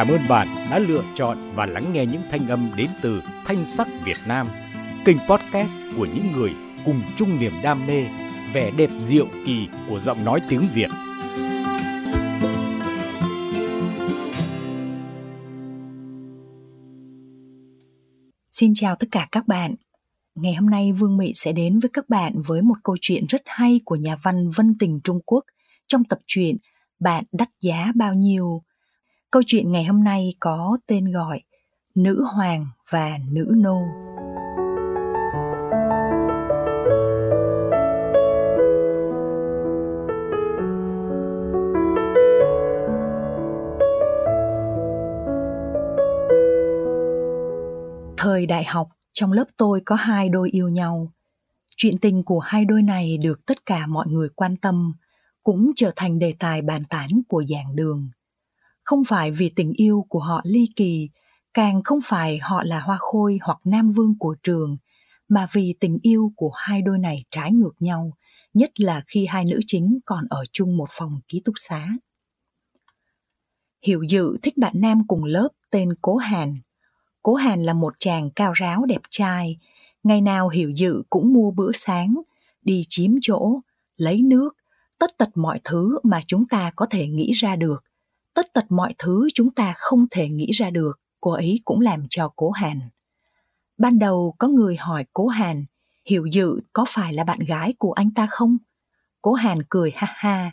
Cảm ơn bạn đã lựa chọn và lắng nghe những thanh âm đến từ Thanh sắc Việt Nam, kênh podcast của những người cùng chung niềm đam mê, vẻ đẹp diệu kỳ của giọng nói tiếng Việt. Xin chào tất cả các bạn. Ngày hôm nay Vương Mỹ sẽ đến với các bạn với một câu chuyện rất hay của nhà văn Vân Tình Trung Quốc trong tập truyện Bạn đắt giá bao nhiêu. Câu chuyện ngày hôm nay có tên gọi Nữ Hoàng và Nữ Nô. Thời đại học, trong lớp tôi có hai đôi yêu nhau. Chuyện tình của hai đôi này được tất cả mọi người quan tâm, cũng trở thành đề tài bàn tán của giảng đường. Không phải vì tình yêu của họ ly kỳ, càng không phải họ là hoa khôi hoặc nam vương của trường, mà vì tình yêu của hai đôi này trái ngược nhau, nhất là khi hai nữ chính còn ở chung một phòng ký túc xá. Hiểu Dự thích bạn nam cùng lớp tên Cố Hàn, Cố Hàn là một chàng cao ráo đẹp trai, ngày nào hiểu dự cũng mua bữa sáng, đi chiếm chỗ, lấy nước, tất tật mọi thứ mà chúng ta có thể nghĩ ra được. Tất tật mọi thứ chúng ta không thể nghĩ ra được, cô ấy cũng làm cho Cố Hàn. Ban đầu có người hỏi Cố Hàn, hiểu dự có phải là bạn gái của anh ta không? Cố Hàn cười ha ha,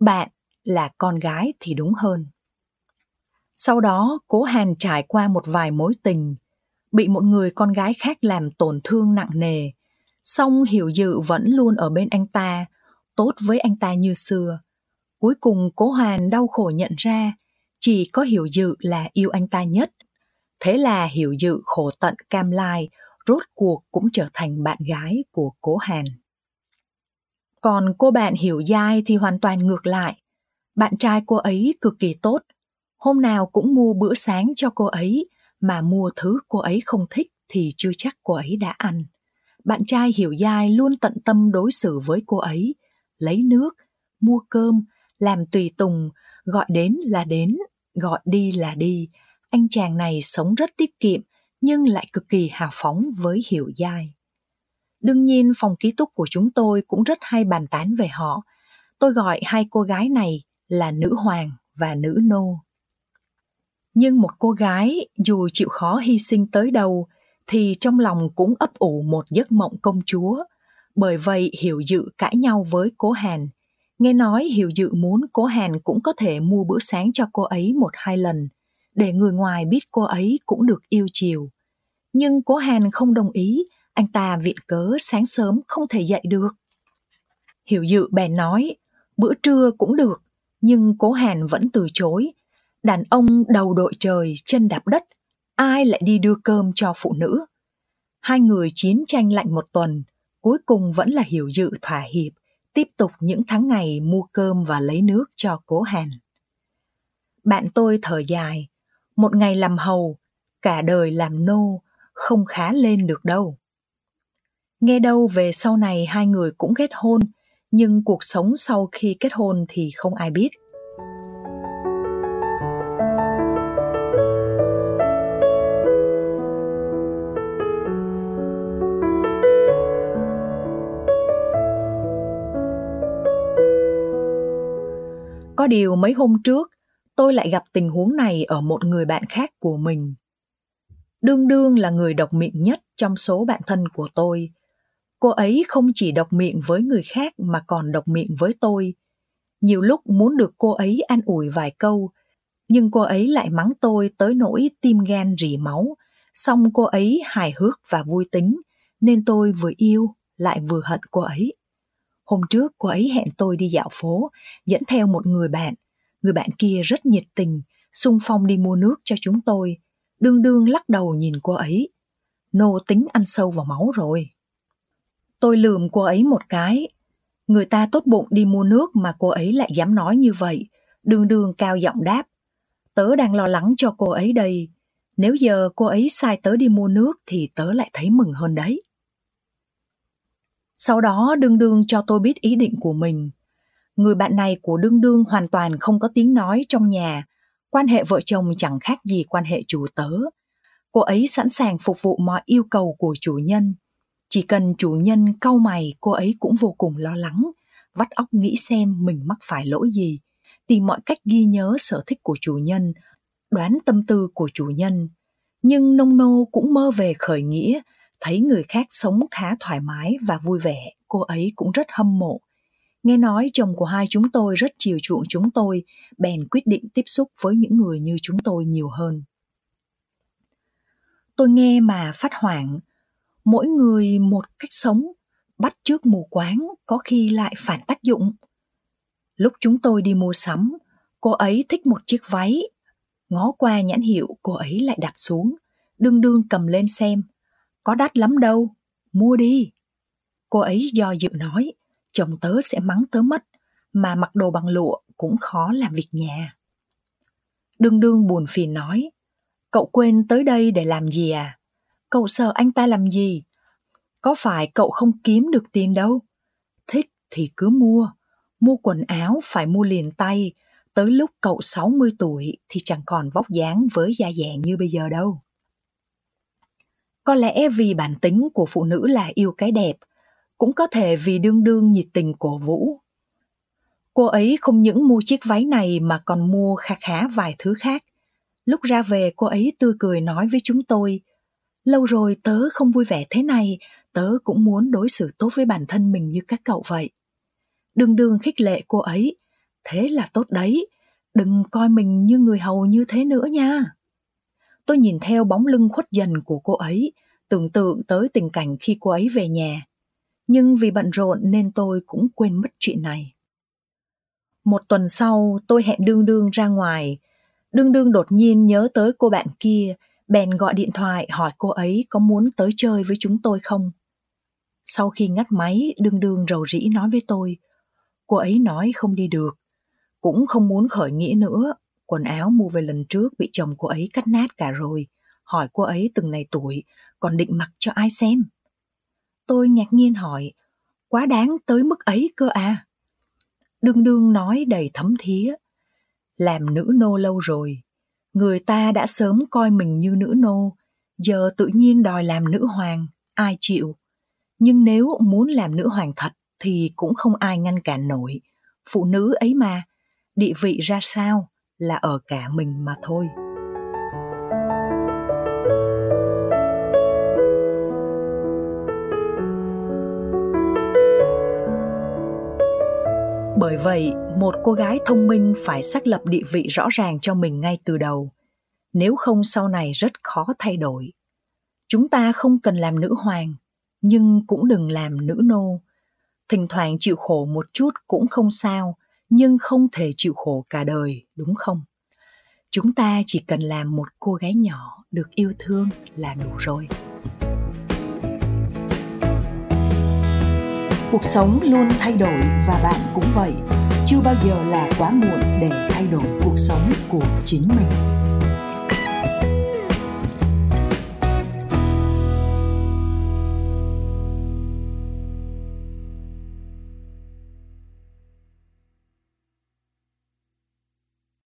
bạn là con gái thì đúng hơn. Sau đó, Cố Hàn trải qua một vài mối tình, bị một người con gái khác làm tổn thương nặng nề. Song Hiểu Dự vẫn luôn ở bên anh ta, tốt với anh ta như xưa. Cuối cùng Cố Hàn đau khổ nhận ra, chỉ có Hiểu Dự là yêu anh ta nhất. Thế là Hiểu Dự khổ tận cam lai, rốt cuộc cũng trở thành bạn gái của Cố Hàn. Còn cô bạn Hiểu Giai thì hoàn toàn ngược lại. Bạn trai cô ấy cực kỳ tốt, hôm nào cũng mua bữa sáng cho cô ấy mà mua thứ cô ấy không thích thì chưa chắc cô ấy đã ăn bạn trai hiểu dai luôn tận tâm đối xử với cô ấy lấy nước mua cơm làm tùy tùng, gọi đến là đến, gọi đi là đi. Anh chàng này sống rất tiết kiệm, nhưng lại cực kỳ hào phóng với hiểu dai đương nhiên, phòng ký túc của chúng tôi cũng rất hay bàn tán về họ. Tôi gọi hai cô gái này là nữ hoàng và nữ nô. Nhưng một cô gái dù chịu khó hy sinh tới đâu, thì trong lòng cũng ấp ủ một giấc mộng công chúa. Bởi vậy hiểu dự cãi nhau với cố hàn nghe nói hiểu dự muốn cố hàn cũng có thể mua bữa sáng cho cô ấy một hai lần, để người ngoài biết cô ấy cũng được yêu chiều. Nhưng cố hàn không đồng ý, anh ta viện cớ sáng sớm không thể dậy được. Hiểu dự bèn nói, bữa trưa cũng được, nhưng cố hàn vẫn từ chối. Đàn ông đầu đội trời, chân đạp đất, ai lại đi đưa cơm cho phụ nữ? Hai người chiến tranh lạnh một tuần, cuối cùng vẫn là hiểu dự thỏa hiệp tiếp tục những tháng ngày mua cơm và lấy nước cho cố hàn. Bạn tôi thở dài, một ngày làm hầu, cả đời làm nô, không khá lên được đâu. Nghe đâu về sau này hai người cũng kết hôn, nhưng cuộc sống sau khi kết hôn thì không ai biết. Có điều mấy hôm trước, tôi lại gặp tình huống này ở một người bạn khác của mình. Đương đương là người độc miệng nhất trong số bạn thân của tôi. Cô ấy không chỉ độc miệng với người khác mà còn độc miệng với tôi. Nhiều lúc muốn được cô ấy an ủi vài câu, nhưng cô ấy lại mắng tôi tới nỗi tim gan rỉ máu, xong cô ấy hài hước và vui tính, nên tôi vừa yêu lại vừa hận cô ấy. Hôm trước cô ấy hẹn tôi đi dạo phố, dẫn theo một người bạn. Người bạn kia rất nhiệt tình, xung phong đi mua nước cho chúng tôi. Đương đương lắc đầu nhìn cô ấy. Nô tính ăn sâu vào máu rồi. Tôi lườm cô ấy một cái. Người ta tốt bụng đi mua nước mà cô ấy lại dám nói như vậy. Đương đương cao giọng đáp. Tớ đang lo lắng cho cô ấy đây. Nếu giờ cô ấy sai tớ đi mua nước thì tớ lại thấy mừng hơn đấy. Sau đó đương đương cho tôi biết ý định của mình. Người bạn này của đương đương hoàn toàn không có tiếng nói trong nhà, Quan hệ vợ chồng chẳng khác gì quan hệ chủ tớ. Cô ấy sẵn sàng phục vụ mọi yêu cầu của chủ nhân. Chỉ cần chủ nhân cau mày, cô ấy cũng vô cùng lo lắng, vắt óc nghĩ xem mình mắc phải lỗi gì, tìm mọi cách ghi nhớ sở thích của chủ nhân, đoán tâm tư của chủ nhân. Nhưng nông nô cũng mơ về khởi nghĩa, thấy người khác sống khá thoải mái và vui vẻ, cô ấy cũng rất hâm mộ. Nghe nói chồng của hai chúng tôi rất chiều chuộng chúng tôi, bèn quyết định tiếp xúc với những người như chúng tôi nhiều hơn. Tôi nghe mà phát hoảng, mỗi người một cách sống, bắt trước mù quáng có khi lại phản tác dụng. Lúc chúng tôi đi mua sắm, cô ấy thích một chiếc váy. Ngó qua nhãn hiệu cô ấy lại đặt xuống, đương đương cầm lên xem. Có đắt lắm đâu, mua đi. Cô ấy do dự nói, chồng tớ sẽ mắng tớ mất, mà mặc đồ bằng lụa cũng khó làm việc nhà. Đương đương buồn phiền nói, cậu quên tới đây để làm gì à? Cậu sợ anh ta làm gì? Có phải cậu không kiếm được tiền đâu? Thích thì cứ mua, mua quần áo phải mua liền tay, tới lúc cậu 60 tuổi thì chẳng còn vóc dáng với da dẻ như bây giờ đâu. Có lẽ vì bản tính của phụ nữ là yêu cái đẹp, cũng có thể vì đương đương nhiệt tình cổ vũ. Cô ấy không những mua chiếc váy này mà còn mua khá khá vài thứ khác. Lúc ra về cô ấy tươi cười nói với chúng tôi, lâu rồi tớ không vui vẻ thế này, tớ cũng muốn đối xử tốt với bản thân mình như các cậu vậy. Đương đương khích lệ cô ấy, thế là tốt đấy, đừng coi mình như người hầu như thế nữa nha. Tôi nhìn theo bóng lưng khuất dần của cô ấy, tưởng tượng tới tình cảnh khi cô ấy về nhà. Nhưng vì bận rộn nên tôi cũng quên mất chuyện này. Một tuần sau, tôi hẹn đương đương ra ngoài. Đương đương đột nhiên nhớ tới cô bạn kia, bèn gọi điện thoại hỏi cô ấy có muốn tới chơi với chúng tôi không. Sau khi ngắt máy, đương đương rầu rĩ nói với tôi, cô ấy nói không đi được, cũng không muốn khởi nghĩa nữa, quần áo mua về lần trước bị chồng cô ấy cắt nát cả rồi, hỏi cô ấy từng này tuổi, còn định mặc cho ai xem. Tôi ngạc nhiên hỏi, quá đáng tới mức ấy cơ à? Đương đương nói đầy thấm thía, làm nữ nô lâu rồi, người ta đã sớm coi mình như nữ nô, giờ tự nhiên đòi làm nữ hoàng, ai chịu. Nhưng nếu muốn làm nữ hoàng thật thì cũng không ai ngăn cản nổi. Phụ nữ ấy mà, địa vị ra sao là ở cả mình mà thôi. Bởi vậy, một cô gái thông minh phải xác lập địa vị rõ ràng cho mình ngay từ đầu, nếu không sau này rất khó thay đổi. Chúng ta không cần làm nữ hoàng, nhưng cũng đừng làm nữ nô. Thỉnh thoảng chịu khổ một chút cũng không sao, nhưng không thể chịu khổ cả đời, đúng không? Chúng ta chỉ cần làm một cô gái nhỏ được yêu thương là đủ rồi. cuộc sống luôn thay đổi và bạn cũng vậy chưa bao giờ là quá muộn để thay đổi cuộc sống của chính mình